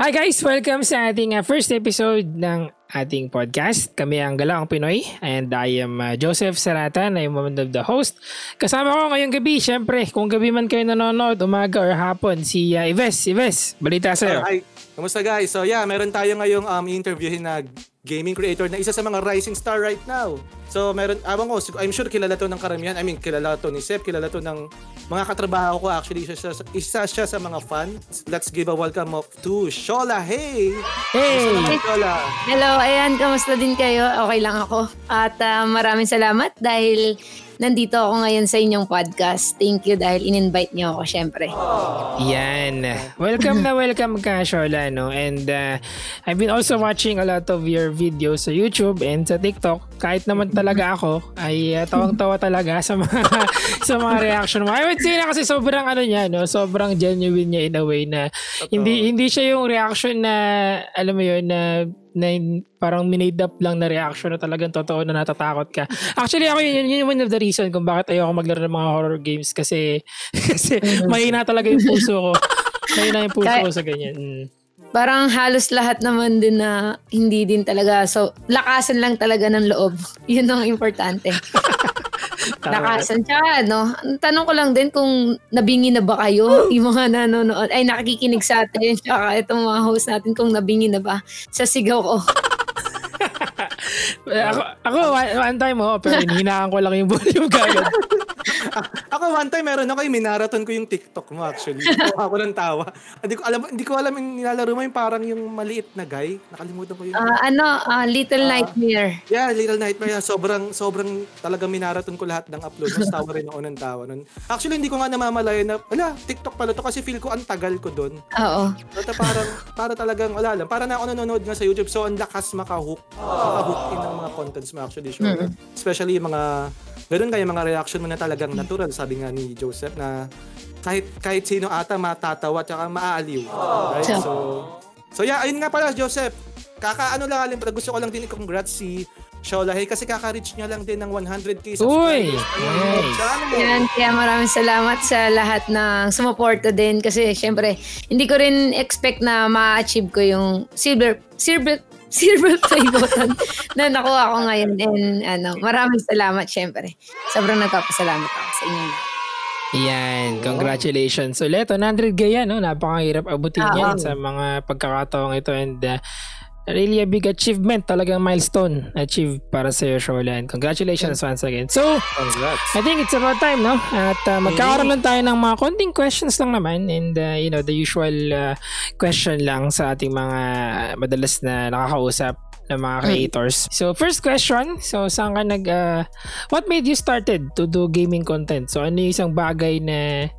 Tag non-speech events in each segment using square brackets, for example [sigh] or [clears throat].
Hi guys! Welcome sa ating uh, first episode ng ating podcast. Kami ang Galaang Pinoy and I am uh, Joseph Saratan. I am one of the host. Kasama ko ngayong gabi, syempre, kung gabi man kayo nanonood, umaga or hapon, si uh, Ives. Ives, balita sa'yo. Hi. Kamusta guys? So yeah, meron tayo ngayong um, interviewin na gaming creator na isa sa mga rising star right now. So meron, awan ko, I'm sure kilala to ng karamihan. I mean, kilala to ni Sep, kilala to ng mga katrabaho ko actually. Isa siya, isa siya sa mga fans. Let's give a welcome of to Shola. Hey! Hey! Shola? Hello, ayan, kamusta din kayo? Okay lang ako. At uh, maraming salamat dahil nandito ako ngayon sa inyong podcast. Thank you dahil in-invite niyo ako, syempre. Yan. Welcome na welcome ka, Shola, no? And uh, I've been also watching a lot of your videos sa YouTube and sa TikTok. Kahit naman talaga ako, ay uh, tawang-tawa talaga sa mga [laughs] sa mga reaction mo. I would say na kasi sobrang ano niya, no? Sobrang genuine niya in a way na hindi hindi siya yung reaction na alam mo yun na na parang minade up lang na reaction na talagang totoo na natatakot ka. Actually, ako yun, yun, yun one of the reason kung bakit ayoko maglaro ng mga horror games kasi [laughs] kasi mahina talaga yung puso ko. [laughs] Mahina yung puso ko sa ganyan. Mm. Parang halos lahat naman din na hindi din talaga. So, lakasan lang talaga ng loob. [laughs] Yun ang importante. [laughs] lakasan siya, no? Tanong ko lang din kung nabingi na ba kayo, [gasps] yung mga nanonood, ay nakikinig sa atin, tsaka itong mga host natin kung nabingi na ba sa sigaw ko. [laughs] ako, ako one, one time oh, pero hinahan ko lang yung volume kagad. [laughs] ako one time meron ako yung minaraton ko yung TikTok mo actually. [laughs] Ako ng tawa. Hindi ko alam hindi ko alam yung nilalaro mo yung parang yung maliit na guy. Nakalimutan ko yung uh, ano, uh, Little uh, Nightmare. Yeah, Little Nightmare. Sobrang sobrang talaga minaraton ko lahat ng upload. Mas tawa rin ako ng tawa nun. Actually hindi ko nga namamalayan na wala, TikTok pala to kasi feel ko ang tagal ko doon. Oo. Pero parang para talagang wala lang. Para na ako nanonood nga sa YouTube so ang lakas makahook. Makahook in ng mga contents mo actually sure. Mm-hmm. Especially yung mga Ganun kaya mga reaction mo na talagang natural, sabi nga ni Joseph na kahit kahit sino ata matatawa at maaaliw. Right? So So yeah, ayun nga pala Joseph. Kakaano lang alin, gusto ko lang din i-congrats si Sholahay kasi kaka-reach niya lang din ng 100k subscribers. Uy! Nice. Yan, kaya maraming salamat sa lahat ng sumuporta din kasi syempre hindi ko rin expect na ma-achieve ko yung silver silver silver play button na nakuha ko ngayon. And ano, maraming salamat syempre. Sobrang nagpapasalamat ako sa inyo. Yan, congratulations ulit. 100 gaya, no? Napakahirap abutin uh, yan sa mga pagkakataong ito and uh, really a big achievement, talagang milestone achieved para sa Shola. And congratulations once again. So, Congrats. I think it's about time, no? At uh, magkakaroon lang tayo ng mga konting questions lang naman and uh, you know, the usual uh, question lang sa ating mga madalas na nakakausap ng mga mm. creators. So, first question. So, saan ka nag... Uh, what made you started to do gaming content? So, ano yung isang bagay na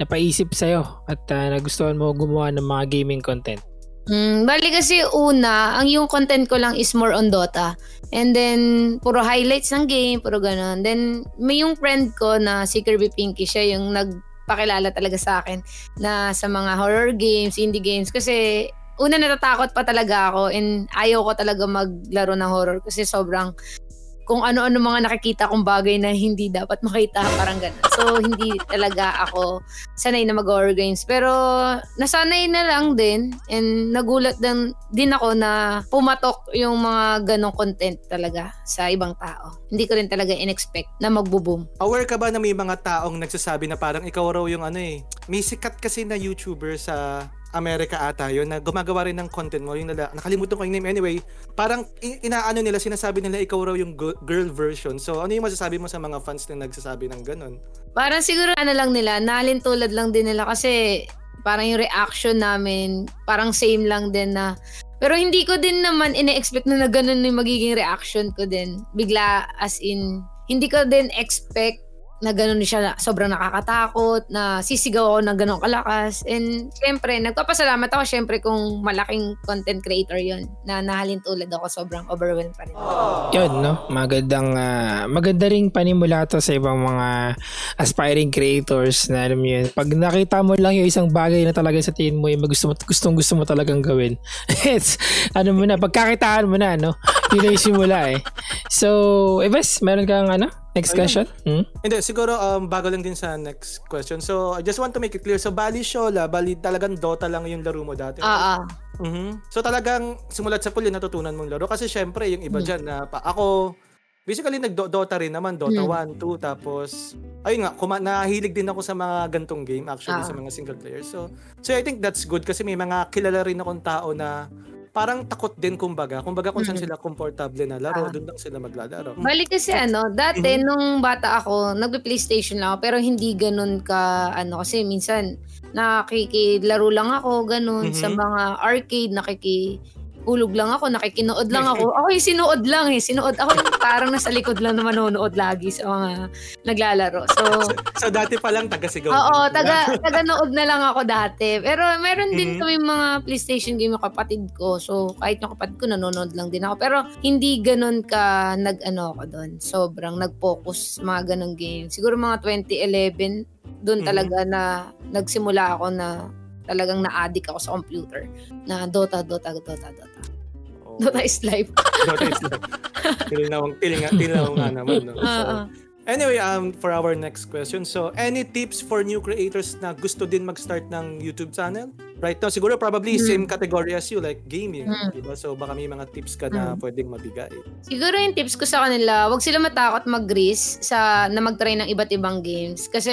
napaisip sa'yo at uh, nagustuhan mo gumawa ng mga gaming content? Mm, bali kasi una, ang yung content ko lang is more on Dota. And then, puro highlights ng game, puro ganun. Then, may yung friend ko na si Kirby Pinky, siya yung nagpakilala talaga sa akin na sa mga horror games, indie games. Kasi, una natatakot pa talaga ako and ayaw ko talaga maglaro ng horror kasi sobrang kung ano-ano mga nakikita kong bagay na hindi dapat makita, parang gano'n. So, hindi talaga ako sanay na mag-horror games. Pero, nasanay na lang din and nagulat din, din ako na pumatok yung mga ganong content talaga sa ibang tao. Hindi ko rin talaga in-expect na magbo-boom. Aware ka ba na may mga taong nagsasabi na parang ikaw raw yung ano eh, may sikat kasi na YouTuber sa America ata yun na gumagawa rin ng content mo yung nala, nakalimutan ko yung name. Anyway parang inaano nila sinasabi nila ikaw raw yung girl version. So ano yung masasabi mo sa mga fans na nagsasabi ng ganun? Parang siguro ano lang nila nalin tulad lang din nila kasi parang yung reaction namin parang same lang din na pero hindi ko din naman ine-expect na na ganun yung magiging reaction ko din. Bigla as in hindi ko din expect na gano'n siya na sobrang nakakatakot, na sisigaw ako ng gano'ng kalakas. And syempre, nagpapasalamat ako syempre kung malaking content creator yon na nahalin tulad ako, sobrang overwhelmed pa rin. Yun, no? Magandang, uh, maganda ring panimula to sa ibang mga aspiring creators na alam mo yun. Pag nakita mo lang yung isang bagay na talaga sa tingin mo, yung gusto mo, gustong gusto mo talagang gawin. [laughs] It's, ano mo na, pagkakitaan mo na, no? Yun yung simula eh. So, Eves, meron kang ano? Next question? Hmm? Hindi, siguro um, bago lang din sa next question. So, I just want to make it clear. So, Bali Shola, Bali talagang Dota lang yung laro mo dati. Oo. Uh, uh. Mhm. So talagang simulat sa pool yung natutunan mong laro kasi syempre yung iba Hmm. diyan na pa, ako basically nag-Dota rin naman, Dota Hmm. 1, 2 tapos ayun nga, kuma- nahilig din ako sa mga gantong game actually Ah. sa mga single player. So so I think that's good kasi may mga kilala rin akong tao na parang takot din kumbaga. Kumbaga kung saan sila komportable na laro, Ah. doon lang sila maglalaro. Balik kasi ano, dati Mhm. nung bata ako, nagpe-PlayStation lang ako pero hindi ganun ka ano kasi minsan nakikilaro lang ako ganun sa Mhm. mga arcade, nakiki hulog lang ako, nakikinood lang ako. [laughs] Ako yung sinuod lang eh. Sinuod ako yung parang nasa likod lang na manonood lagi sa mga naglalaro. So, So dati pa lang taga-sigaw. Oo, taga taga-nood na lang ako dati. Pero meron din Mhm. kami mga PlayStation game yung kapatid ko. So, kahit yung kapatid ko nanonood lang din ako. Pero hindi ganun ka nag-ano ako doon. Sobrang nag-focus mga ganung game. Siguro mga 2011 doon Mhm. talaga na nagsimula ako na talagang na-addict ako sa computer. Na Dota, Dota, Dota, Dota. Dota is life. [laughs] Dota is life. Tilinaw, tilinga, tilinaw nga naman. No? So. Anyway, um, for our next question, so any tips for new creators na gusto din mag-start ng YouTube channel? Right now, siguro probably Hmm. same category as you, like gaming, Hmm. diba? So baka may mga tips ka na pwedeng mabigay. Siguro yung tips ko sa kanila, wag sila matakot mag-risk sa na mag-try ng iba't ibang games kasi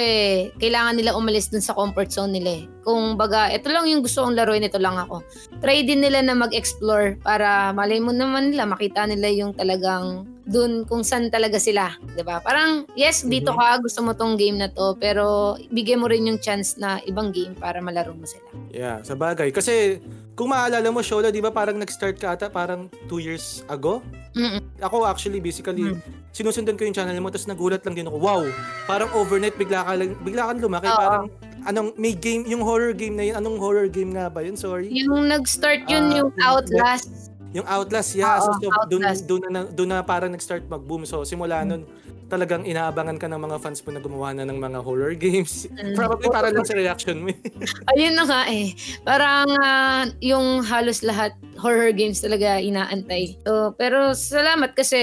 kailangan nila umalis dun sa comfort zone nila eh. Kung baga, ito lang yung gusto kong laruin, ito lang ako. Try din nila na mag-explore para malay mo naman nila, makita nila yung talagang dun kung saan talaga sila, 'di ba? Parang yes, dito Mhm. ka, gusto mo tong game na to, pero bigyan mo rin yung chance na ibang game para malaro mo sila. Yeah, sa bagay. Kasi kung maalala mo, Shola, di ba parang nag-start ka ata parang two years ago? Mm-mm. Ako actually, basically, Hmm. sinusundan ko yung channel mo, tapos nagulat lang din ako, wow, parang overnight bigla ka, lang, bigla kang lumaki, Oo. parang, anong, may game, yung horror game na yun, anong horror game nga ba yun? Sorry. Yung nag-start yun Ah, yung Outlast. Yung Outlast, yeah. Oo, so, so doon, doon, na, doon na parang nag-start mag-boom. So, simula Hmm. nun, talagang inaabangan ka ng mga fans mo na gumawa na ng mga horror [laughs] games. Mm. Probably para lang sa reaction mo. Ayun na nga eh. Parang ah, yung halos lahat horror games talaga inaantay. So, pero salamat kasi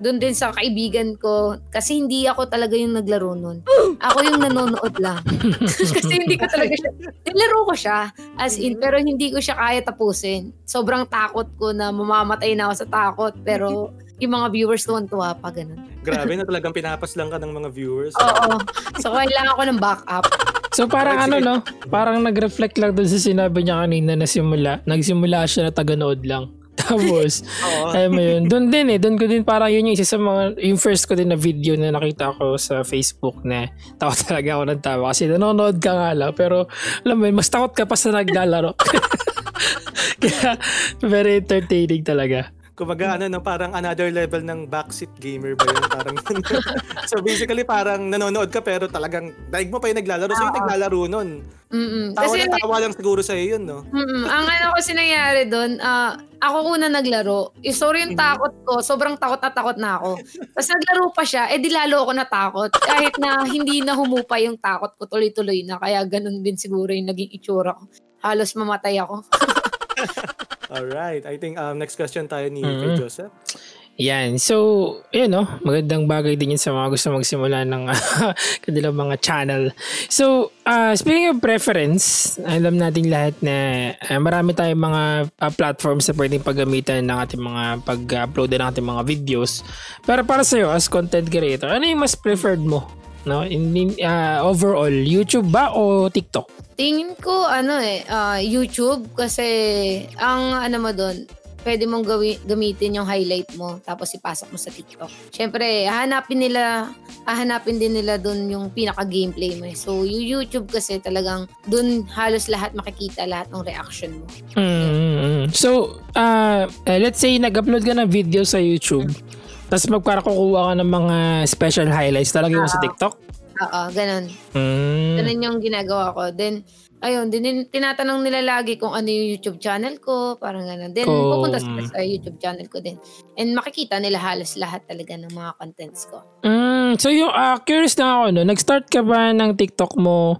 doon din sa kaibigan ko kasi hindi ako talaga yung naglaro nun. Ako yung nanonood lang. [laughs] kasi hindi ko talaga siya, nilaro ko siya as in pero hindi ko siya kaya tapusin. Sobrang takot ko na mamamatay na ako sa takot pero yung mga viewers tuwan-tuwa pa ganun. Grabe na talagang pinapas lang ka ng mga viewers. Oo. So kailangan ko ng backup. So parang ano no, [laughs] parang nag-reflect lang dun sa sinabi niya kanina na simula, nagsimula siya na taga-nood lang. [laughs] Tapos, alam mo yun, dun din eh, dun ko din parang yun yung isa sa mga, yung first ko din na video na nakita ko sa Facebook na tawa talaga ako ng tawa kasi nanonood ka nga lang pero alam mo yun, mas takot ka pa sa naglalaro. [laughs] Kaya very entertaining talaga. Kumbaga, ano, no, parang another level ng backseat gamer ba yun? Parang, [laughs] so basically, parang nanonood ka pero talagang daig mo pa yung naglalaro. So yung naglalaro nun. Mm-mm. Tawa Kasi na tawa lang siguro sa'yo yun, no? Mm-mm. Ang ano kasi nangyari doon, ah, ako una naglaro. Eh, sorry yung Mhm. takot ko, sobrang takot na takot na ako. Tapos naglaro pa siya, eh di lalo ako natakot. Kahit na hindi na humupa yung takot ko, tuloy-tuloy na. Kaya ganun din siguro yung naging itsura ko. Halos mamatay ako. [laughs] Alright. I think um, next question tayo ni Mhm. kay Joseph. Yan. So, yun no, magandang bagay din yun sa mga gusto magsimula ng [laughs] kanilang mga channel. So, uh, speaking of preference, alam natin lahat na uh, marami tayong mga uh, platforms na pwedeng paggamitan ng ating mga pag-upload ng ating mga videos. Pero para sa'yo, as content creator, ano yung mas preferred mo? No? In, in, uh, overall, YouTube ba o TikTok? Tingin ko, ano eh, ah, YouTube kasi ang ano mo doon, pwede mong gawi, gamitin yung highlight mo tapos ipasok mo sa TikTok. Siyempre, hahanapin nila, hahanapin din nila doon yung pinaka-gameplay mo. eh. So, yung YouTube kasi talagang doon halos lahat makikita lahat ng reaction mo. mm So, uh, uh, let's say nag-upload ka ng video sa YouTube, tapos magkakakuha ka ng mga special highlights, talaga yung sa TikTok? Oo, ganun. Mm. Ganun yung ginagawa ko. Then, ayun, din tinatanong nila lagi kung ano yung YouTube channel ko, parang ganun. Then, Kung- pupunta sila sa YouTube channel ko din. And makikita nila halos lahat talaga ng mga contents ko. Mm, so yung ah, curious na ako no, nag-start ka ba ng TikTok mo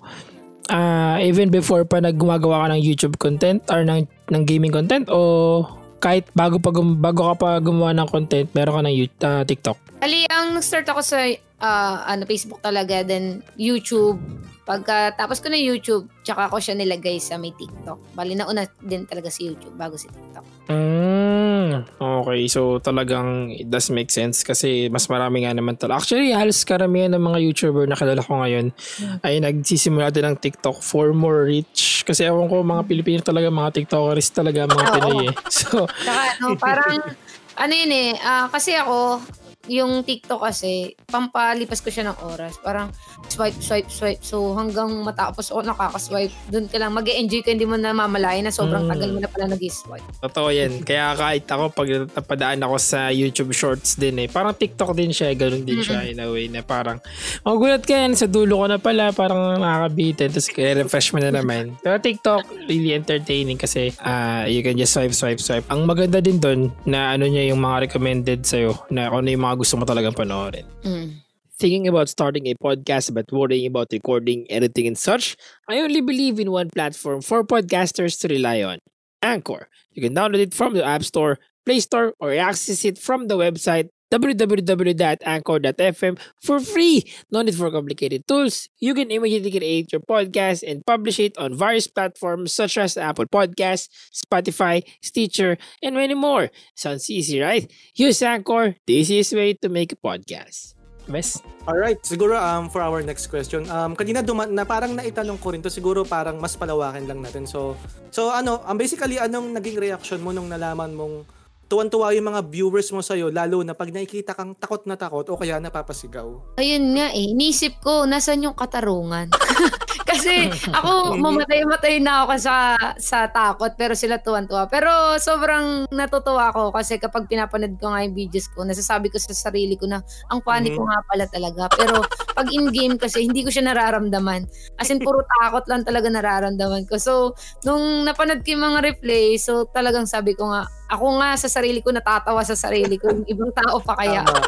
ah, even before pa naggumagawa ka ng YouTube content or ng ng gaming content o kahit bago pa gum- bago ka pa gumawa ng content, meron ka ng you- ah, TikTok? Ali, ang nag-start ako sa ah, ano, Facebook talaga, then YouTube, Pagka tapos ko na YouTube, tsaka ko siya nilagay sa may TikTok. Bali na una din talaga si YouTube bago si TikTok. Mm, okay, so talagang it does make sense kasi mas marami nga naman talaga. Actually, halos karamihan ng mga YouTuber na kilala ko ngayon Hmm. ay nagsisimula din ng TikTok for more reach. Kasi ewan ko, mga Pilipino talaga, mga TikTokers talaga, mga. Pinoy eh. [laughs] So, Tsaka ano, parang, [laughs] ano yun eh, ah, kasi ako, yung TikTok kasi, pampalipas ko siya ng oras. Parang swipe, swipe, swipe. So hanggang matapos ako nakaka-swipe, dun ka lang, mag enjoy ka, hindi mo na mamalayan na sobrang Mm. tagal mo na pala nag-swipe. totoo yan. Kaya kahit ako, pag napadaan ako sa YouTube Shorts din eh, parang TikTok din siya, ganun din siya in a way na parang, magulat ka yan, sa dulo ko na pala, parang nakakabitin, tapos refresh mo na naman. Pero TikTok, really entertaining kasi ah you can just swipe, swipe, swipe. Ang maganda din doon na ano niya yung mga recommended sa'yo, na ano yung mga gusto mo talagang panoorin. Mm. Thinking about starting a podcast but worrying about recording, editing, and such, I only believe in one platform for podcasters to rely on Anchor. You can download it from the App Store, Play Store, or access it from the website www.anchor.fm for free. No need for complicated tools. You can immediately create your podcast and publish it on various platforms such as Apple Podcasts, Spotify, Stitcher, and many more. Sounds easy, right? Use Anchor, the easiest way to make a podcast. Best? Alright, siguro um, for our next question, um, kanina duma- na parang naitanong ko rin to, siguro parang mas palawakin lang natin. So, so ano, um, basically, anong naging reaction mo nung nalaman mong tuwan-tuwa yung mga viewers mo sa'yo, lalo na pag nakikita kang takot na takot o kaya napapasigaw? Ayun nga eh, inisip ko, nasan yung katarungan? [laughs] Kasi ako, [laughs] mamatay-matay na ako sa, sa takot, pero sila tuwan-tuwa. Pero sobrang natutuwa ako kasi kapag pinapanood ko nga yung videos ko, nasasabi ko sa sarili ko na ang funny ko nga pala talaga. Pero pag in-game kasi, hindi ko siya nararamdaman. As in, puro takot lang talaga nararamdaman ko. So, nung napanood ko yung mga replay, so talagang sabi ko nga, ako nga sa sarili ko natatawa sa sarili ko. Yung ibang tao pa kaya. Tama.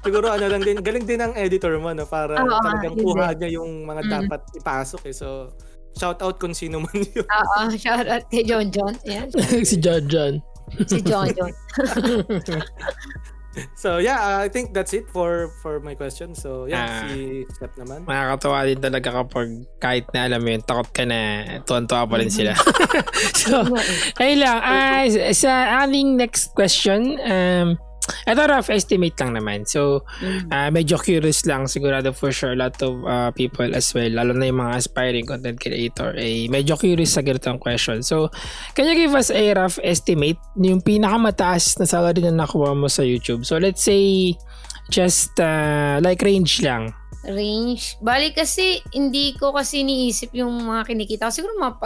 siguro ano lang din, galing din ang editor mo, no? Para Oo, talagang kuha niya yung mga Mm. dapat ipasok eh. So, shout out kung sino man yun. Oo, shout out kay John John. Yan, [laughs] si John John. si John John. [laughs] [laughs] So, yeah, uh, I think that's it for for my question. So, Ah. yeah, si Step naman. Makakatawa din talaga kapag kahit na alam mo yun, takot ka na, tuwan-tuwa pa rin sila. [laughs] so, ayun lang. Ah, sa ating next question, um, ito rough estimate lang naman. So, Mm. ah, medyo curious lang. Sigurado for sure a lot of ah, people as well, lalo na yung mga aspiring content creator, eh, medyo curious sa ganitong question. So, can you give us a rough estimate yung pinakamataas na salary na nakuha mo sa YouTube? So, let's say, just ah, like range lang. Range. Bali kasi, hindi ko kasi niisip yung mga kinikita ko. Siguro mga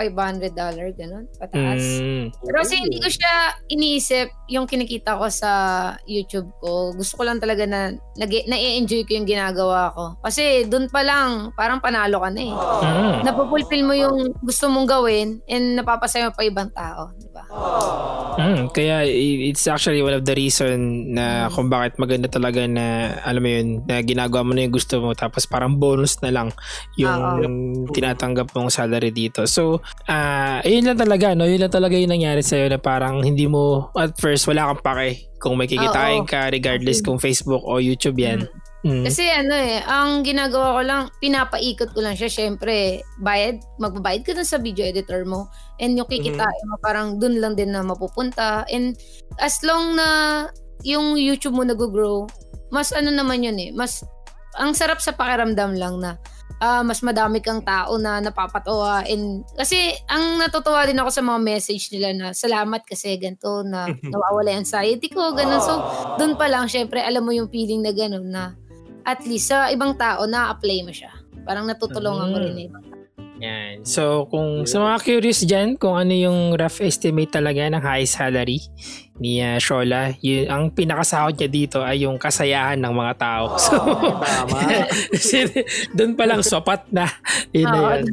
$500, ganun, pataas. Mm. Pero kasi hindi ko siya iniisip yung kinikita ko sa YouTube ko. Gusto ko lang talaga na na-enjoy ko yung ginagawa ko. Kasi doon pa lang, parang panalo ka na eh. Mm. Napupulfill mo yung gusto mong gawin and napapasaya mo pa ibang tao. Di ba? Mm, kaya it's actually one of the reason na kung bakit maganda talaga na alam mo yun, na ginagawa mo na yung gusto mo tapos parang bonus na lang yung, yung tinatanggap mong salary dito. So, ah yun lang talaga, no? Yun lang talaga yung nangyari sa'yo na parang hindi mo, at first, wala kang pake kung may kikitain ka regardless kung Facebook o YouTube yan. Mm. Kasi ano eh, ang ginagawa ko lang, pinapaikot ko lang siya. Siyempre, bayad, magbabayad ka dun sa video editor mo. And yung kikitain mo, parang dun lang din na mapupunta. And as long na yung YouTube mo nag-grow, mas ano naman yun eh, mas ang sarap sa pakiramdam lang na ah, mas madami kang tao na napapatawa and kasi ang natutuwa din ako sa mga message nila na salamat kasi ganito na [laughs] nawawala yung anxiety ko ganun. So doon pa lang syempre alam mo yung feeling na ganun na at least sa ibang tao na-apply mo siya. Parang natutulungan mo Mm. rin na ibang Yan. So, kung sa mga curious dyan, kung ano yung rough estimate talaga ng high salary ni uh, Shola, yun, ang pinakasahod niya dito ay yung kasayahan ng mga tao. So, Tama. [laughs] doon pa lang sapat na. Yun na Oo, yun.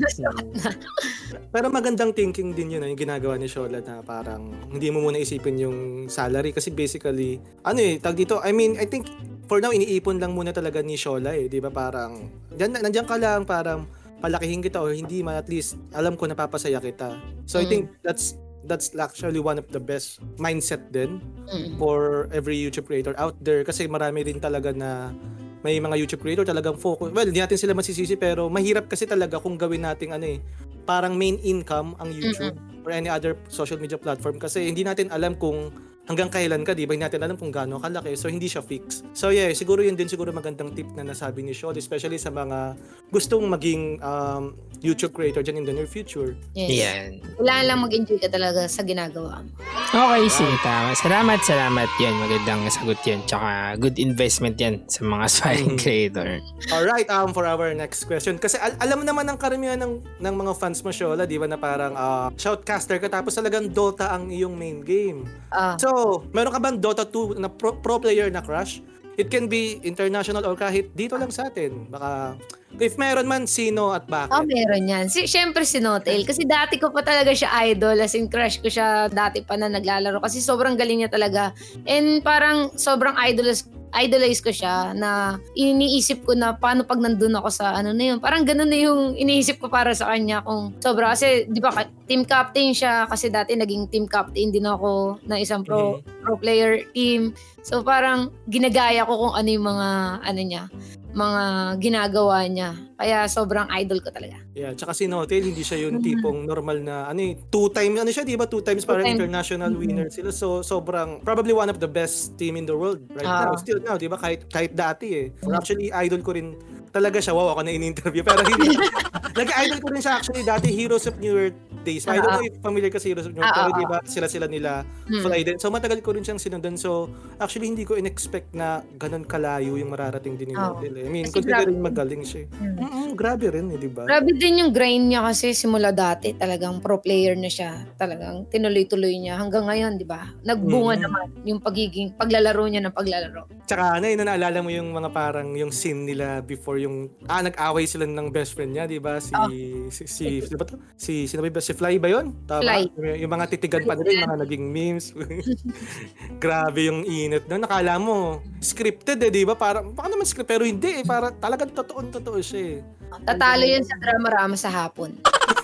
[laughs] Pero magandang thinking din yun, ah, yung ginagawa ni Shola na parang hindi mo muna isipin yung salary kasi basically, ano eh, tag dito, I mean, I think for now, iniipon lang muna talaga ni Shola eh, di ba? Parang, nandiyan ka lang, parang palakihin kita o hindi man, at least alam ko napapasaya kita. So I Mm. think that's that's actually one of the best mindset din Mm. for every YouTube creator out there kasi marami din talaga na may mga YouTube creator talagang focus. Well, hindi natin sila masisisi pero mahirap kasi talaga kung gawin nating ano eh, parang main income ang YouTube mm-hmm. or any other social media platform kasi hindi natin alam kung hanggang kailan ka, di ba? Hindi natin alam kung gaano kalaki. So, hindi siya fix. So, yeah, siguro yun din siguro magandang tip na nasabi ni Shaw, especially sa mga gustong maging um, YouTube creator dyan in the near future. Yes. Yan. Kailangan lang mag-enjoy ka talaga sa ginagawa mo. Okay, sige, tama. Salamat, salamat yan. Magandang sagot yan. Tsaka good investment yan sa mga [laughs] aspiring mm. creator. Alright, um, for our next question. Kasi al- alam naman ng karamihan ng, ng mga fans mo, Shola, di ba, na parang uh, shoutcaster ka tapos talagang Dota ang iyong main game. Uh. So, meron ka bang Dota 2 na pro, pro player na crush? It can be international or kahit dito lang sa atin. Baka If meron man, sino at bakit? Oh, meron yan. Si, Siyempre si Notail. Kasi dati ko pa talaga siya idol. As in, crush ko siya dati pa na naglalaro. Kasi sobrang galing niya talaga. And parang sobrang idol idolize ko siya na iniisip ko na paano pag nandun ako sa ano na yun. Parang ganun na yung iniisip ko para sa kanya kung sobra. Kasi di ba team captain siya kasi dati naging team captain din ako na isang pro, mm-hmm. pro player team. So parang ginagaya ko kung ano yung mga ano niya mga ginagawa niya. Kaya sobrang idol ko talaga. Yeah, tsaka si Notel, hindi siya yung mm-hmm. tipong normal na, ano eh, two time, ano siya, di ba? Two times two parang time. international mm-hmm. winner sila. So, sobrang, probably one of the best team in the world right uh, now. Still now, di ba? Kahit, kahit dati eh. Mm-hmm. Actually, idol ko rin talaga siya. Wow, ako na in-interview. Pero hindi. [laughs] Nag-idol ko rin siya actually dati, Heroes of New Year Days. I don't know if familiar ka sa Heroes of New Year, pero di ba sila-sila nila hmm. idol. So matagal ko rin siyang sinundan. So actually hindi ko in-expect na ganun kalayo yung mararating din ni oh. I mean, kasi considering grabe. magaling siya. Hmm. Mm-hmm, grabe rin, eh, di ba? Grabe din yung grind niya kasi simula dati talagang pro player na siya. Talagang tinuloy-tuloy niya hanggang ngayon, di ba? Nagbunga hmm. naman yung pagiging paglalaro niya ng paglalaro. Tsaka ano, yun, naalala mo yung mga parang yung scene nila before yung ah nag-away sila ng best friend niya, 'di ba? Si oh. si si, si, ba to? Si sino ba si Fly ba 'yon? Tama. Fly. Yung mga titigan pa nila, yung mga naging memes. [laughs] Grabe yung init doon. Nakala mo scripted eh, 'di ba? Para baka naman script pero hindi eh, para talagang totoo-totoo siya eh. Tatalo yan sa drama-rama sa hapon.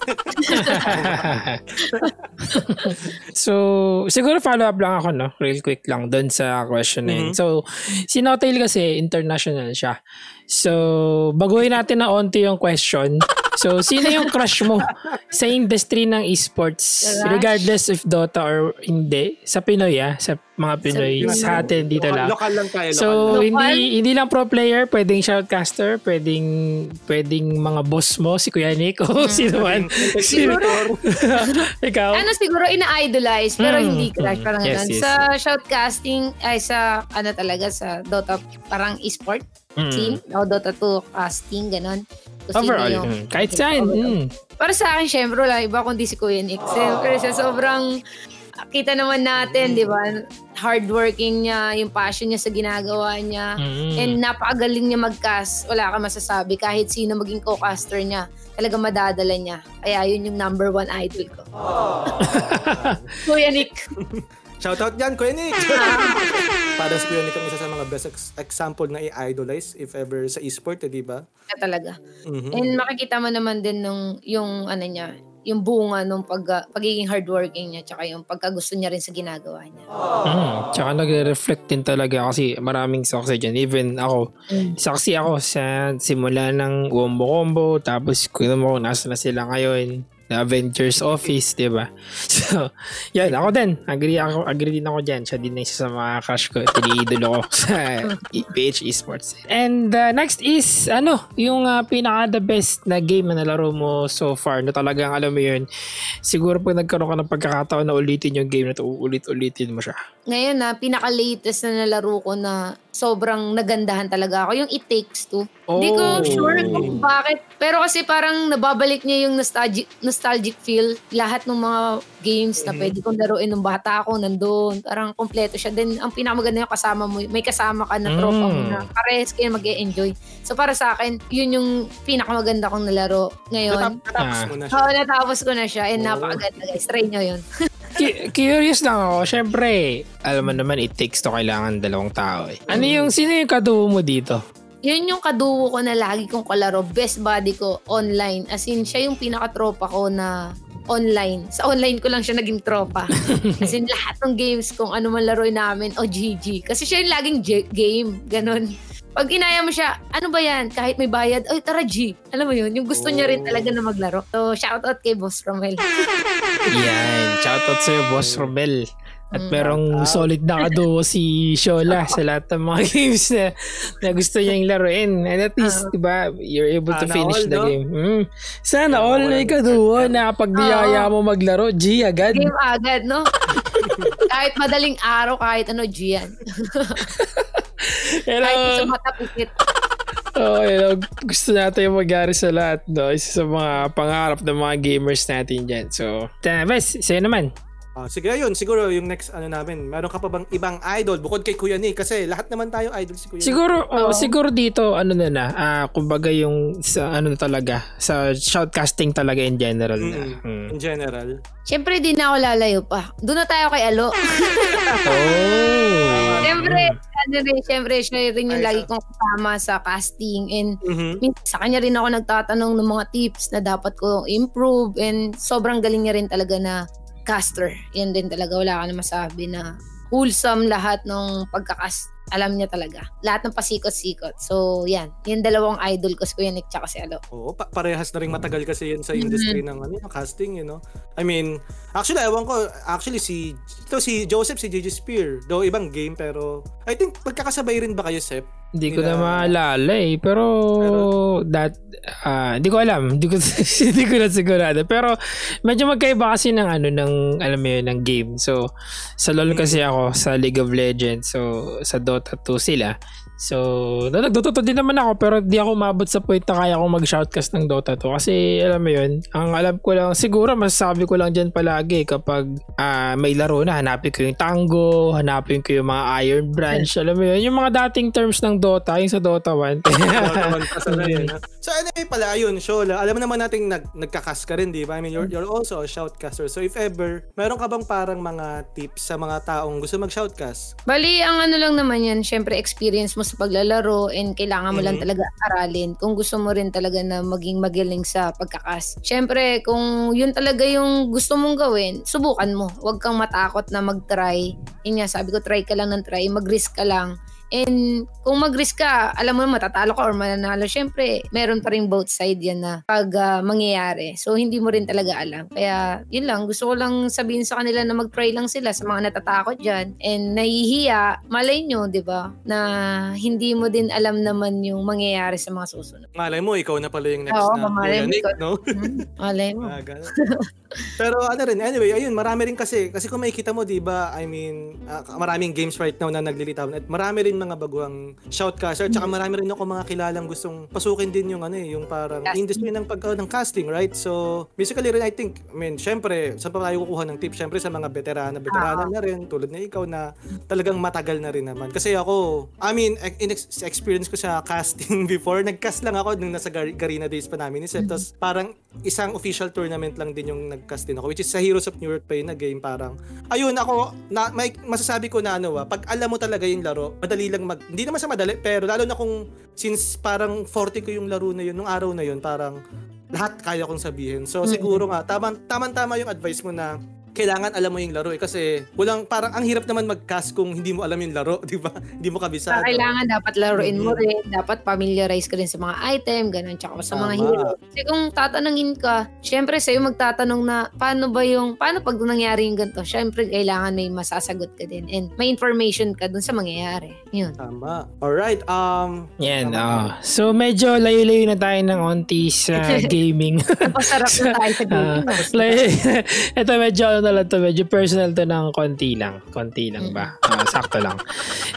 [laughs] so, siguro follow up lang ako, no? Real quick lang doon sa question na yun. Mm-hmm. So, si Notail kasi international siya. So, baguhin natin na onti yung question. [laughs] So, sino yung crush mo sa industry ng esports? Regardless if Dota or hindi. Sa Pinoy, ah. Sa mga Pinoy. Sa, sa atin, dito local, lang. Local lang tayo. So, local. hindi hindi lang pro player. Pwedeng shoutcaster. Pwedeng, pwedeng mga boss mo. Si Kuya Nick. O hmm. [laughs] sino man. Siguro. [laughs] Ikaw? Ano siguro ina-idolize pero hmm. hindi crush. Parang yes, yes. Sa shoutcasting, ay sa ano talaga, sa Dota, parang esport mm. scene. O Dota 2 casting, ganon. Kung Overall, yung, mm. kahit saan. Mm. Para sa akin, syempre, wala iba kundi si Kuya Nick. Siyempre, siya sobrang kita naman natin, di ba? Hardworking niya, yung passion niya sa ginagawa niya. Mm. And napakagaling niya mag-cast. Wala ka masasabi. Kahit sino maging co-caster niya, talaga madadala niya. Kaya yun yung number one idol ko. [laughs] Kuya Nick. [laughs] Shoutout dyan, Kuya Nick! Para si Kuya Nick ang isa sa mga best ex- example na i-idolize if ever sa e-sport, eh, di ba? Yeah, talaga. Mm-hmm. And makikita mo naman din nung, yung ano niya, yung bunga nung pag, pagiging hardworking niya tsaka yung pagkagusto niya rin sa ginagawa niya. Mm, tsaka nagre-reflect din talaga kasi maraming saksi dyan. Even ako, mm. saksi ako sa simula ng Wombo Combo tapos kung mo nasa na sila ngayon Avengers Office, 'di ba? [laughs] So, yan ako din. Agree ako, agree din ako diyan. Siya din isa sa mga crush ko, tiniidolo ko [laughs] sa PH Esports. And uh, next is ano, yung uh, pinaka the best na game na nalaro mo so far na talagang alam mo 'yun. Siguro pag nagkaroon ka ng pagkakataon na ulitin yung game na to, ulit-ulitin mo siya. Ngayon na pinaka-latest na nalaro ko na sobrang nagandahan talaga ako. Yung It Takes Two. Hindi oh. ko sure kung bakit. Pero kasi parang nababalik niya yung nostalgic, nostalgic feel. Lahat ng mga games na mm-hmm. pwede kong laruin nung bata ako nandun. Parang kompleto siya. Then ang pinakamaganda yung kasama mo. May kasama ka na tropa mo mm. na parehas kayo mag enjoy So para sa akin, yun yung pinakamaganda kong nalaro ngayon. Natapos mo na siya. Oo, natapos ko na siya. And oh. napakaganda guys. Try nyo yun. [laughs] curious lang ako. Siyempre, alam mo naman, it takes to kailangan dalawang tao eh. Ano yung, sino yung kaduo mo dito? Yun yung kaduo ko na lagi kong kalaro. Best buddy ko online. As in, siya yung pinaka-tropa ko na online. Sa online ko lang siya naging tropa. [laughs] Kasi lahat ng games kung ano man laruin namin, o oh, GG. Kasi siya yung laging G- game. Ganon. Pag inaya mo siya, ano ba yan? Kahit may bayad, ay tara G. Alam mo yun, yung gusto niya rin Oh. talaga na maglaro. So, shout out kay Boss Romel. [laughs] Yan. Shoutout sa'yo, Boss Romel. At Mm. merong solid na kaduo si Shola sa [laughs] lahat ng mga games na, na gusto niyang laruin. And at least, di ba, you're able to finish all, the no? game. Mm. Sana Sana all may kaduo na pag niyaya mo maglaro, G agad. Game agad, no? [laughs] kahit madaling araw, kahit ano, G yan. Hello. kahit sa mata pikit. [laughs] Oh, hello. Gusto natin yung magyari sa lahat, no? Isa sa mga pangarap ng mga gamers natin dyan. So, Ves, sa'yo naman. Ah, sige, ayun. Siguro yung next ano namin. Meron ka pa bang ibang idol bukod kay Kuya Nick? Kasi lahat naman tayo idol si Kuya Nick. Siguro, oh, Oo. siguro dito, ano na na, ah, kumbaga yung sa ano talaga, sa shoutcasting talaga in general na. Mm-mm. Mm. In general. Siyempre, di na ako lalayo pa. Doon na tayo kay Alo. [laughs] Oh. Siyempre, ano rin, siyempre, siya rin yung Ay, lagi so- kong kasama sa casting. And Mhm. min- sa kanya rin ako nagtatanong ng mga tips na dapat ko improve. And sobrang galing niya rin talaga na caster. Yan din talaga, wala ka na masabi na wholesome lahat ng pagkakast. Alam niya talaga. Lahat ng pasikot-sikot. So, yan. Yung dalawang idol ko, si Kuya Nick tsaka si Alo. Oo, pa- parehas na rin matagal kasi yun sa industry ng ano, yung casting, you know. I mean, actually, ewan ko, actually si, ito si Joseph, si JJ Spear. Though ibang game, pero I think magkakasabay rin ba kayo, Sep? Hindi ko na maalala eh. Pero, that, ah, hindi ko alam. Hindi ko, [laughs] hindi ko na sigurado. Pero, medyo magkaiba kasi ng ano, ng, alam mo yun, ng game. So, sa LoL kasi ako, sa League of Legends. So, sa Dota 2 sila. So, na- nagtututo din naman ako pero di ako umabot sa point na kaya akong mag-shoutcast ng Dota 2 kasi alam mo yun, ang alam ko lang, siguro masasabi ko lang dyan palagi kapag ah, may laro na, hanapin ko yung Tango, hanapin ko yung mga Iron Branch, [laughs] alam mo yun, yung mga dating terms ng Dota, yung sa Dota 1. [laughs] So anyway pala, ayun, Shola, alam naman nating nag, nagkakas ka rin, di ba? I mean, you're, you're also a shoutcaster. So if ever, meron ka bang parang mga tips sa mga taong gusto mag-shoutcast? Bali, ang ano lang naman yan, syempre experience mo sa paglalaro and kailangan mo lang Mhm. talaga aralin kung gusto mo rin talaga na maging magaling sa pagkakas. Syempre, kung yun talaga yung gusto mong gawin, subukan mo. Huwag kang matakot na mag-try. Yun nga, sabi ko, try ka lang ng try, mag-risk ka lang. And kung mag-risk ka, alam mo matatalo ka or mananalo, syempre, meron pa rin both side yan na pag ah, mangyayari. So, hindi mo rin talaga alam. Kaya, yun lang. Gusto ko lang sabihin sa kanila na mag-try lang sila sa mga natatakot dyan. And nahihiya, malay nyo, di ba, na hindi mo din alam naman yung mangyayari sa mga susunod. Malay mo, ikaw na pala yung next Oo, na Kuya mo, ikaw. no? [laughs] Hmm? Malay mo. Ah. Pero ano rin, anyway, ayun, marami rin kasi, kasi kung makikita mo, di ba, I mean, ah, maraming games right now na naglilitaw. At marami rin mga baguhang shoutcaster, tsaka marami rin ako mga kilalang gustong pasukin din yung ano eh, yung parang Casting. industry ng pag ng casting, right? So, basically rin, I think, I mean, syempre, saan pa tayo kukuha ng tips? Syempre sa mga veterana, veterana na rin, tulad na ikaw na talagang matagal na rin naman. Kasi ako, I mean, in ex- experience ko sa casting [laughs] before, nag-cast lang ako nung nasa Gar- Garena days pa namin ni Seth. Tapos parang isang official tournament lang din yung nag-cast din ako, which is sa Heroes of New York pa yun na game. Parang, ayun ako, na, may, masasabi ko na ano ah, pag alam mo talaga yung laro, madali lang mag, hindi naman sa madali, pero lalo na kung, since parang 40 ko yung laro na yun, nung araw na yun, parang lahat kaya kong sabihin. So siguro nga, tamang, tamang-tama yung advice mo na kailangan alam mo yung laro eh kasi walang parang ang hirap naman mag-cast kung hindi mo alam yung laro, [laughs] di ba? Hindi mo kabisado. Sa kailangan dapat laruin mo Mhm. rin, dapat familiarize ka rin sa mga item, ganun, tsaka sa mga hero. Kasi kung tatanungin ka, syempre sa'yo magtatanong na paano ba yung, paano pag nangyari yung ganito? Syempre kailangan may masasagot ka din and may information ka dun sa mangyayari. Yun. Tama. Alright, um, Yan, Tama. oh. So, medyo layo-layo na tayo ng onti sa [laughs] gaming. Napasarap na tayo sa [laughs] gaming. Ah, like, ito medyo na lang to, medyo personal to ng konti lang. Konti lang ba? Ah, sakto lang.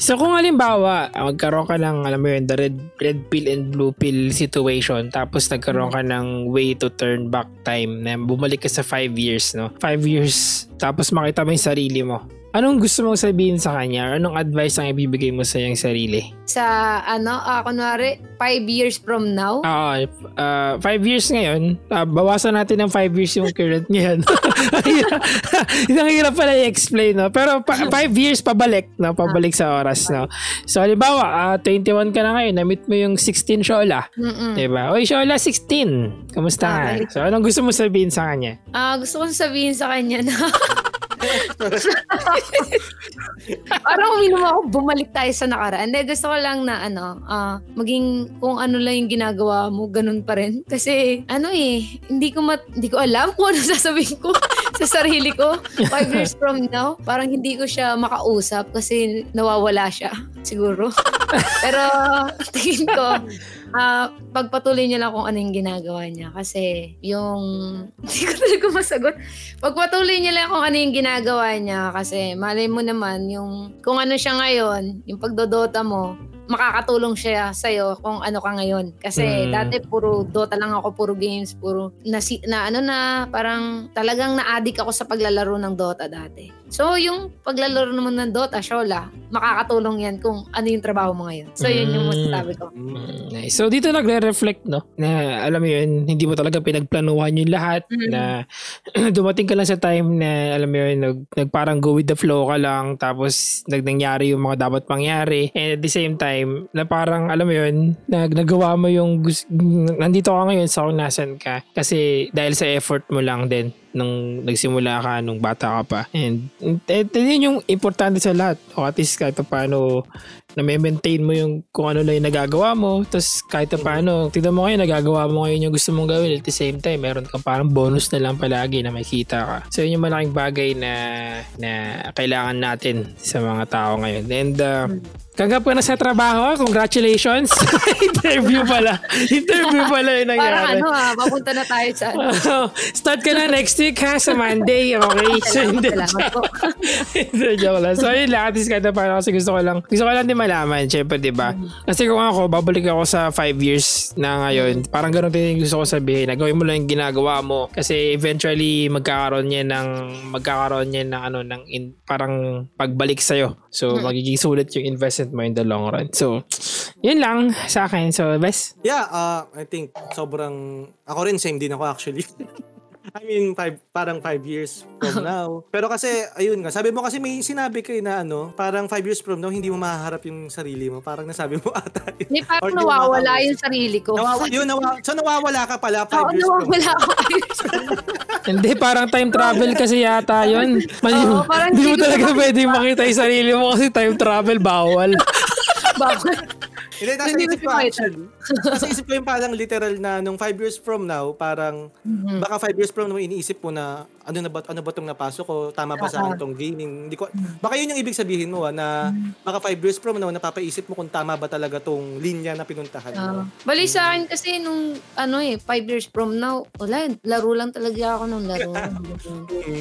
So kung halimbawa, magkaroon ka ng, alam mo yun, the red, red pill and blue pill situation, tapos nagkaroon ka ng way to turn back time na bumalik ka sa 5 years, no? 5 years, tapos makita mo yung sarili mo. Anong gusto mong sabihin sa kanya? Anong advice ang ibibigay mo sa iyong sarili? Sa ano, ah, kunwari, five years from now, Oo, uh, five years ngayon, ah, bawasan natin ng five years yung current ngayon. [laughs] Ang hirap pala i-explain, no? Pero pa- five years pabalik, no? Pabalik sa oras, no? So, halimbawa, ah, 21 ka na ngayon, na-meet mo yung 16 Shola. mm Diba? Oy, Shola, 16. Kamusta nga? Okay. So, anong gusto mo sabihin sa kanya? Ah, gusto kong sabihin sa kanya na [laughs] [laughs] Parang uminom ako, bumalik tayo sa nakaraan. Hindi, gusto ko lang na ano, uh, maging kung ano lang yung ginagawa mo, ganun pa rin. Kasi, ano eh, hindi ko, mat, hindi ko alam kung ano [laughs] sasabihin ko sa sarili ko. Five years from now, parang hindi ko siya makausap kasi nawawala siya, siguro. [laughs] Pero, tingin ko, uh, pagpatuloy niya lang kung ano yung ginagawa niya. Kasi yung, [laughs] hindi ko talaga masagot. Pagpatuloy niya lang kung ano yung ginagawa niya. Kasi malay mo naman, yung kung ano siya ngayon, yung pagdodota mo, makakatulong siya sa'yo kung ano ka ngayon. Kasi mm. dati puro Dota lang ako, puro games, puro na, na ano na, parang talagang na-addict ako sa paglalaro ng Dota dati. So, yung paglalaro naman ng Dota, Shola, makakatulong yan kung ano yung trabaho mo ngayon. So, yun yung mm. masasabi ko. Mm. Nice. So, dito nagre-reflect, no? Na, alam mo yun, hindi mo talaga pinagplanuhan yung lahat. Mm. Na [clears throat] dumating ka lang sa time na, alam mo yun, nag, nag parang go with the flow ka lang. Tapos, nagnangyari yung mga dapat mangyari. And at the same time, na parang, alam mo yun, nag, nagawa mo yung, nandito ka ngayon sa kung nasan ka. Kasi, dahil sa effort mo lang din nung nagsimula ka nung bata ka pa. And, and, and yun yung importante sa lahat. O at least kahit paano na maintain mo yung kung ano lang yung nagagawa mo. Tapos kahit paano, tignan mo ngayon, nagagawa mo ngayon yung gusto mong gawin. At the same time, meron kang parang bonus na lang palagi na makita ka. So yun yung malaking bagay na, na kailangan natin sa mga tao ngayon. And uh, Kagap ka na sa trabaho. Congratulations. [laughs] Interview pala. Interview pala yung nangyari. Parang ano ah, papunta na tayo sa ano. [laughs] Start ka na next week ha, sa Monday. Okay. So, [laughs] hindi. Joke lang. So, yun lang. At least kahit paano kasi gusto ko lang, gusto ko lang din malaman. Siyempre, di ba? Kasi kung ako, babalik ako sa 5 years na ngayon, parang ganun din yung gusto ko sabihin. Nagawin mo lang yung ginagawa mo. Kasi eventually, magkakaroon niya ng, magkakaroon niya ng ano, ng in, parang pagbalik sa'yo. So, magiging sulit yung investment mo in the long run. So, yun lang sa akin. So, best? Yeah, uh, I think sobrang, ako rin same din ako actually. [laughs] I mean, five, parang five years from [laughs] now. Pero kasi, ayun nga, sabi mo kasi may sinabi kayo na ano, parang five years from now, hindi mo mahaharap yung sarili mo. Parang nasabi mo [laughs] ata. Hindi, parang nawawala yung sarili ko. Nawawa, yun, nawa, so nawawala ka pala five Oo, years nawawala from now. [laughs] hindi, parang time travel kasi yata yun. Oo, parang hindi mo talaga pwede makita yung sarili mo kasi time travel, bawal. bawal. Hindi, nasa isip ko actually. [laughs] nasa isip ko yung parang literal na nung 5 years from now, parang mm-hmm. baka 5 years from now iniisip mo na ano na ba ano ba tong napasok ko, tama ba sa akin tong gaming. Hindi ko mm-hmm. baka yun yung ibig sabihin mo ah, na mm-hmm. baka 5 years from now napapaisip mo kung tama ba talaga tong linya na pinuntahan mo. Uh, bali sa akin kasi nung ano eh 5 years from now, wala, laro lang talaga ako nung laro. [laughs]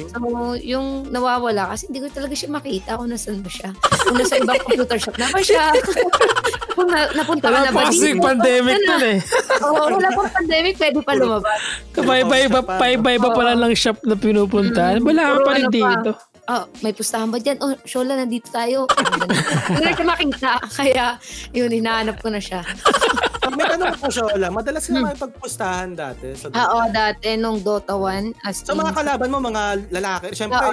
So yung nawawala kasi hindi ko talaga siya makita kung nasaan ba siya. Kung nasa ibang computer shop na ba siya. [laughs] kung na, napunta wala ka na ba dito? Pandemic nun eh. Oo, wala pang pandemic, pwede pa lumabas. Kabay-bay pa pala lang shop na pinupuntahan. Wala ka pa rin ano dito oh, may pustahan ba dyan? Oh, Shola, nandito tayo. [laughs] Hindi na siya makita. Kaya, yun, hinahanap ko na siya. [laughs] may tanong ko, Shola. Madalas ka hmm. pagpustahan dati? Sa Dota? Oo, dati nung Dota 1. As so, in, mga kalaban mo, mga lalaki. Siyempre,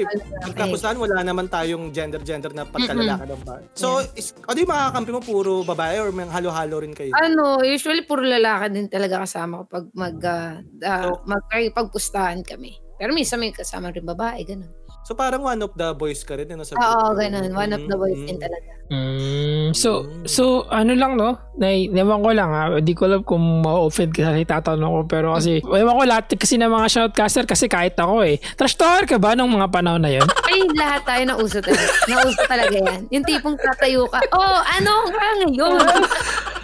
pagkapustahan, wala naman tayong gender-gender na pagkalalaki ng bar. So, yeah. is, ano yung makakampi mo? Puro babae or may halo-halo rin kayo? Ano, usually puro lalaki din talaga kasama kapag mag, uh, uh, so, magpagpustahan kami. Pero minsan may kasama rin babae, ganun. So parang one of the boys ka rin, ano sa Oo, ganun. One of the boys mm-hmm. din talaga. Mm, so, so ano lang no? Na, ewan ko lang ha. Hindi ko alam kung ma-offend ka sa itatanong ko. Pero kasi, ewan ko lahat kasi ng mga shoutcaster kasi kahit ako eh. Trash talker ka ba nung mga panahon na yun? Ay, lahat tayo na uso talaga. Nauso talaga yan. Yung tipong tatayo ka. Oh, ano nga ngayon?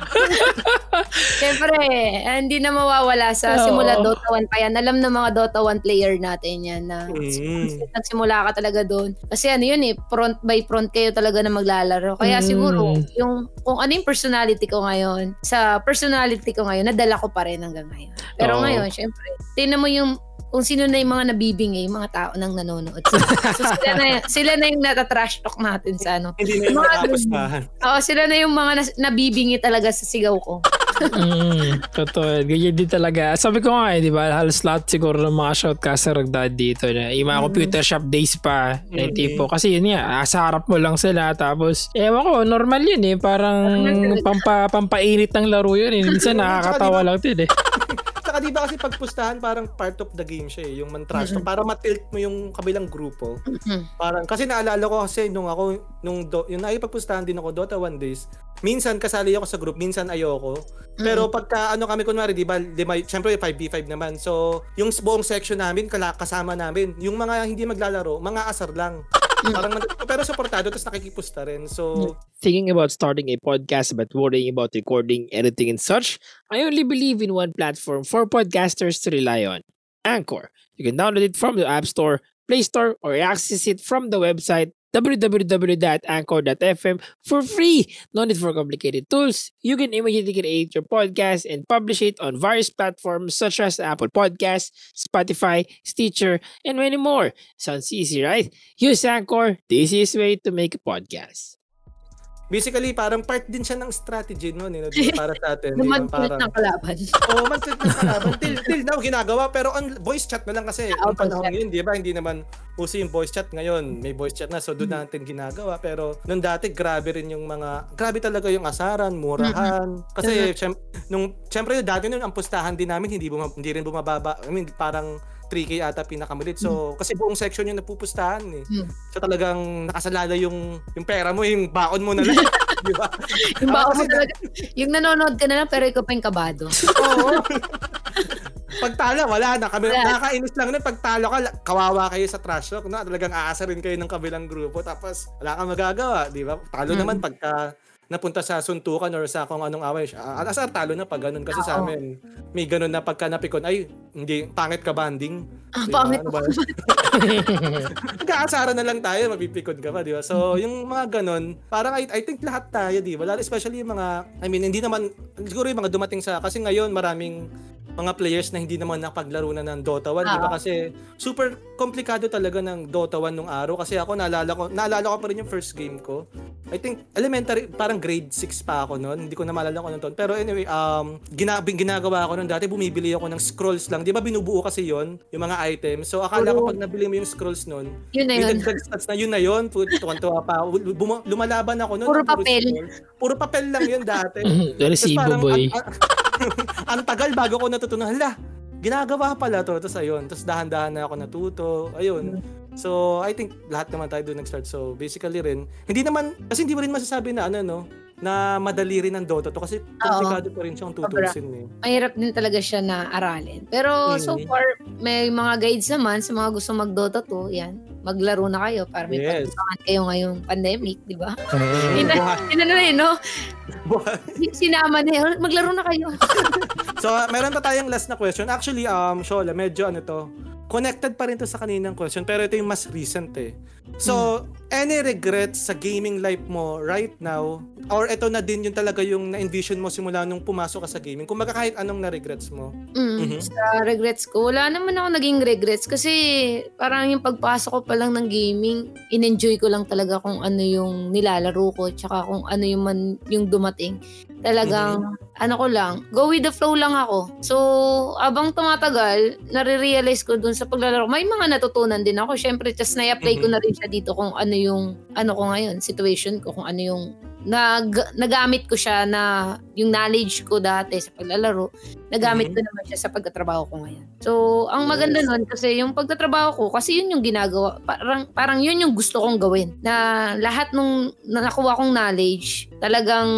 [laughs] Siyempre, hindi na mawawala sa Oo. simula Dota 1 pa yan. Alam ng mga Dota 1 player natin yan na mm. nagsimula ka talaga doon. Kasi ano yun eh, front by front kayo talaga na maglalaro. Kaya mm. siguro, yung kung ano yung personality ko ngayon, sa personality ko ngayon, nadala ko pa rin hanggang ngayon. Pero Oo. ngayon, syempre, tinan mo yung kung sino na yung mga nabibingay, yung mga tao nang nanonood. So, so sila na sila na yung nata-trash talk natin sa ano. Hindi na yung mga Oo, sila na yung mga nas- nabibingi talaga sa sigaw ko. Mm, totoo. Ganyan din talaga. Sabi ko nga eh, di ba, halos lahat siguro ng mga shoutcaster nagdad dito na yung mga mm. computer shop days pa mm. yung tipo. Kasi yun nga, sa harap mo lang sila tapos, ewan ko, normal yun eh. Parang pampa, pampainit ng laro yun eh. Minsan [laughs] nakakatawa lang din eh. [laughs] Saka di ba kasi pagpustahan parang part of the game siya eh, yung mantrash. Mm-hmm. Para matilt mo yung kabilang grupo. Mm-hmm. Parang, kasi naalala ko kasi nung ako, nung do, yung nakipagpustahan din ako, Dota 1 days, minsan kasali ako sa group, minsan ayoko. Pero mm-hmm. pagka ano kami kunwari, di ba, di ba, syempre 5v5 naman. So, yung buong section namin, kasama namin, yung mga hindi maglalaro, mga asar lang. Parang pero supportado tapos nakikipusta rin. So thinking about starting a podcast but worrying about recording, editing and such, I only believe in one platform for podcasters to rely on. Anchor. You can download it from the App Store, Play Store or access it from the website www.anchor.fm for free. No need for complicated tools. You can immediately create your podcast and publish it on various platforms such as Apple Podcasts, Spotify, Stitcher, and many more. Sounds easy, right? Use Anchor, the easiest way to make a podcast. Basically, parang part din siya ng strategy no, you know, para sa atin. [laughs] Naman parang, ng kalaban. [laughs] Oo, oh, man ng kalaban. till, till now, ginagawa. Pero ang voice chat na lang kasi, ang panahon ngayon, di ba, hindi naman uso yung voice chat ngayon. May voice chat na, so doon mm-hmm. natin ginagawa. Pero nung dati, grabe rin yung mga, grabe talaga yung asaran, murahan. Mm-hmm. Kasi, syempre, nung, syempre, dati nung ang pustahan din namin, hindi, buma, hindi rin bumababa. I mean, parang, 3K ata pinakamalit. So, mm. kasi buong section yung napupustahan eh. Mm. So, talagang nakasalala yung yung pera mo, yung baon mo na lang. [laughs] [laughs] di ba? yung baon mo talaga. Yung nanonood ka na lang, pero ikaw pa yung kabado. [laughs] Oo. pagtalo, wala na. Kami, yeah. nakakainis lang nun. Pagtalo ka, kawawa kayo sa trash talk. No? Talagang aasarin kayo ng kabilang grupo. Tapos, wala kang magagawa. Di ba? Talo mm. naman pagka napunta sa suntukan or sa kung anong away siya. Uh, asar talo na pag ganun kasi Oo. sa amin may ganun na pagka napikon ay hindi pangit ka banding. Ah, diba? pangit ano ba? [laughs] Nagkaasaran na lang tayo, mapipikon ka pa, di ba? So, yung mga ganun, parang I, I think lahat tayo, di ba? Especially yung mga, I mean, hindi naman, siguro yung mga dumating sa, kasi ngayon maraming mga players na hindi naman nakapaglaro na ng Dota 1, di ba? Kasi super komplikado talaga ng Dota 1 nung araw kasi ako naalala ko, naalala ko pa rin yung first game ko. I think elementary, parang grade 6 pa ako noon. Hindi ko na maalala ko noon. Pero anyway, um, gina, ginagawa ko noon dati, bumibili ako ng scrolls lang. Di ba binubuo kasi yon yung mga items. So akala ko pag nabili mo yung scrolls noon, yun na yun. stats na yun na yun. Tuwan-tuwa pa. Buma, lumalaban ako noon. Puro papel. Puro papel lang yun dati. [laughs] Resibo boy. [laughs] ang tagal bago ko natutunan, hala, ginagawa pala to. Tapos ayun, tapos dahan-dahan na ako natuto. Ayun. So, I think lahat naman tayo doon nag-start. So, basically rin, hindi naman, kasi hindi mo rin masasabi na ano, no, na madali rin ang Dota to kasi komplikado pa rin siyang tutusin eh. Mahirap din talaga siya na aralin. Pero mm. so far, may mga guides naman sa mga gusto mag-Dota to, yan. Maglaro na kayo para may yes. pagkakaan kayo ngayong pandemic, di ba? Uh, Ina, inano eh, no? Sinama niya, maglaro na kayo. [laughs] so, meron pa tayong last na question. Actually, um, Shola, medyo ano to, connected pa rin to sa kaninang question pero ito yung mas recent eh. So, mm. any regrets sa gaming life mo right now or ito na din yung talaga yung na-envision mo simula nung pumasok ka sa gaming? Kung kahit anong na-regrets mo? Mm, mm-hmm. Sa regrets ko, wala naman ako naging regrets kasi parang yung pagpasok ko pa lang ng gaming, in-enjoy ko lang talaga kung ano yung nilalaro ko tsaka kung ano yung man yung dumating. Talagang, mm-hmm. ano ko lang, go with the flow lang ako. So, abang tumatagal, nare-realize ko dun sa paglalaro, may mga natutunan din ako. Siyempre, just na-apply mm-hmm. ko na rin siya dito kung ano yung, ano ko ngayon, situation ko, kung ano yung nag nagamit ko siya na yung knowledge ko dati sa paglalaro, nagamit mm-hmm. ko naman siya sa pagtatrabaho ko ngayon. So, ang maganda nun kasi yung pagtatrabaho ko kasi yun yung ginagawa, parang parang yun yung gusto kong gawin. Na lahat nung nakuha kong knowledge, talagang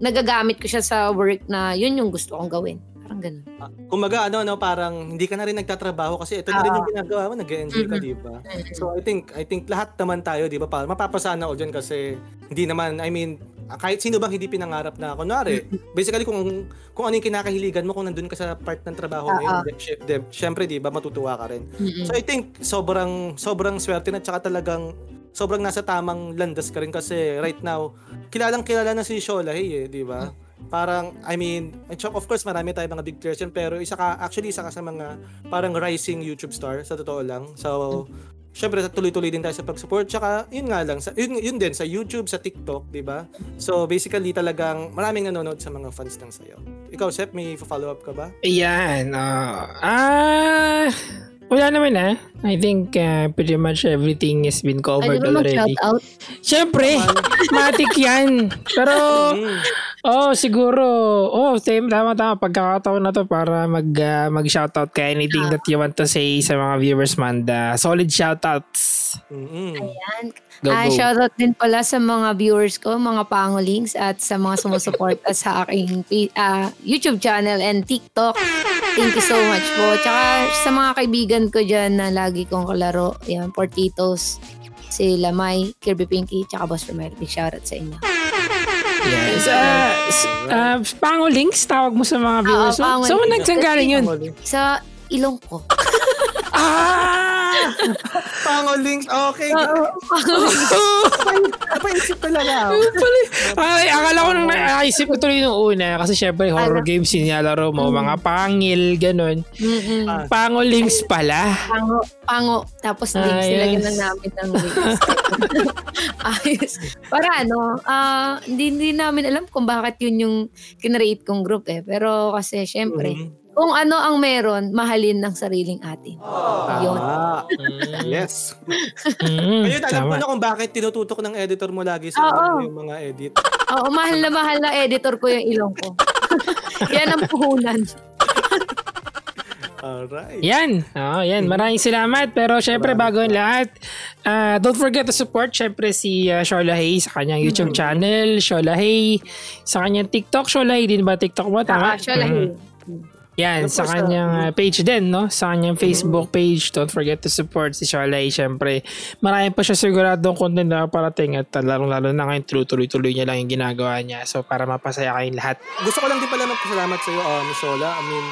nagagamit ko siya sa work na yun yung gusto kong gawin. Parang ganun. Uh, kumaga ano no parang hindi ka na rin nagtatrabaho kasi ito na rin yung ah. ginagawa mo, nag-enjoy ka, mm-hmm. 'di ba? So I think I think lahat naman tayo, 'di ba? Mapapasana ako diyan kasi hindi naman I mean kahit sino bang hindi pinangarap na kunwari, basically kung kung ano yung kinakahiligan mo kung nandun ka sa part ng trabaho mo uh-huh. yun, syempre 'di ba matutuwa ka rin. Mm-hmm. So I think sobrang sobrang swerte na tsaka talagang sobrang nasa tamang landas ka rin kasi right now kilalang kilala na si Shola hey eh, 'di ba? Mm-hmm parang I mean of course marami tayong mga big players yun pero isa ka actually isa ka sa mga parang rising YouTube star sa totoo lang so syempre tuloy-tuloy din tayo sa pag-support. Tsaka yun nga lang sa, yun, yun din sa YouTube sa TikTok di ba? So basically talagang maraming nanonood sa mga fans ng sayo. Ikaw Sep may follow up ka ba? Ayan uh, ah wala naman ah. I think uh, pretty much everything has been covered Ay, already. Shout out? Siyempre, matik yan. Pero, [laughs] oh, siguro. Oh, same, tama, tama. Pagkakataon na to para mag, uh, mag-shoutout ka anything that you want to say sa mga viewers, Manda. Solid shoutouts. Mm-mm. Ayan. Go, Ah, go. shoutout din pala sa mga viewers ko, mga pangolings at sa mga sumusuporta [laughs] sa aking ah, YouTube channel and TikTok. Thank you so much po. Tsaka sa mga kaibigan ko dyan na lagi kong kalaro, yan, Portitos, si Lamay, Kirby Pinky, tsaka Boss Romel. Big shoutout sa inyo. Yes. Uh, uh, Pango links, tawag mo sa mga viewers. Oo, so, links. nagsanggaling yun? Sa ilong ko. ah! Pango links. Okay. [laughs] Napaisip talaga ako. Pali, ay, akala ko nung naisip ko tuloy nung una kasi syempre horror Ano? games yung nilalaro mo, mga pangil, ganun. Mm-mm. Ah. Pango links pala. Pango, pango. Tapos Ah, links, yes. nilagyan lang namin ng links. [laughs] Ayos. Para ano, ah, hindi, hindi namin alam kung bakit yun yung kinreate kong group eh. Pero kasi syempre, Mhm. Kung ano ang meron, mahalin ng sariling atin. Yun. Tama. Yes. Mm, Ayun, alam ko na kung bakit tinututok ng editor mo lagi sa Oo. yung mga edit. Oo, mahal na mahal na editor ko yung ilong ko. [laughs] Yan ang puhunan. Alright. Yan. Oh, yan. Maraming salamat. Pero syempre, bago ang lahat, ah, don't forget to support syempre si uh, Shola Hay sa kanyang YouTube channel, Shola Hay, sa kanyang TikTok, Shola Hay din ba TikTok mo? Tama? Ah, siya lang Mhm. Yan, Of sa kanyang uh, page din, no? Sa kanyang Facebook page. Don't forget to support si Sharlay. Siyempre, marami pa siya siguradong content na parating at uh, lalong-lalo na ngayon tuloy-tuloy niya lang yung ginagawa niya. So, para mapasaya kayong lahat. Gusto ko lang din pala magpasalamat sa iyo, um, Shola. I mean,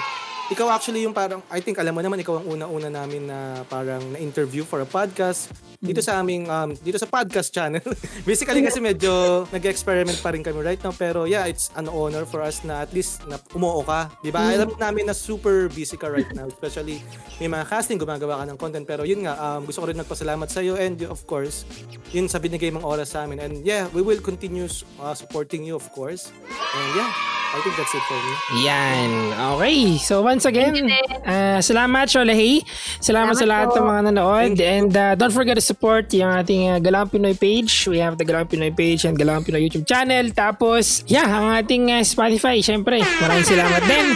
ikaw actually yung parang, I think alam mo naman, ikaw ang una-una namin na parang na-interview for a podcast dito sa aming, um, dito sa podcast channel. [laughs] Basically kasi medyo nag-experiment pa rin kami right now. Pero yeah, it's an honor for us na at least na umuo ka. Di ba? Alam namin na super busy ka right now. Especially may mga casting, gumagawa ka ng content. Pero yun nga, um, gusto ko rin magpasalamat sa iyo and of course, yun sa binigay mong oras sa amin. And yeah, we will continue uh, supporting you of course. And yeah, I think that's it for me. Yan. Okay. So, once again, uh, salamat, Shola Hay. Salamat, Salamat sa lahat ng mga nanood. And uh, don't forget to support yung ating uh, Galang Pinoy page. We have the Galang Pinoy page and Galang Pinoy YouTube channel. Tapos, yeah, ang ating uh, Spotify, syempre. Maraming salamat din.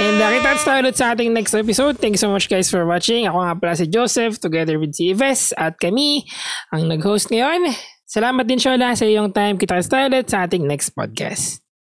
And uh, kita tayo ulit sa ating next episode. Thank you so much guys for watching. Ako nga pala si Joseph together with si Ives at kami ang nag-host ngayon. Salamat din Shola sa iyong time. Kita tayo ulit sa ating next podcast.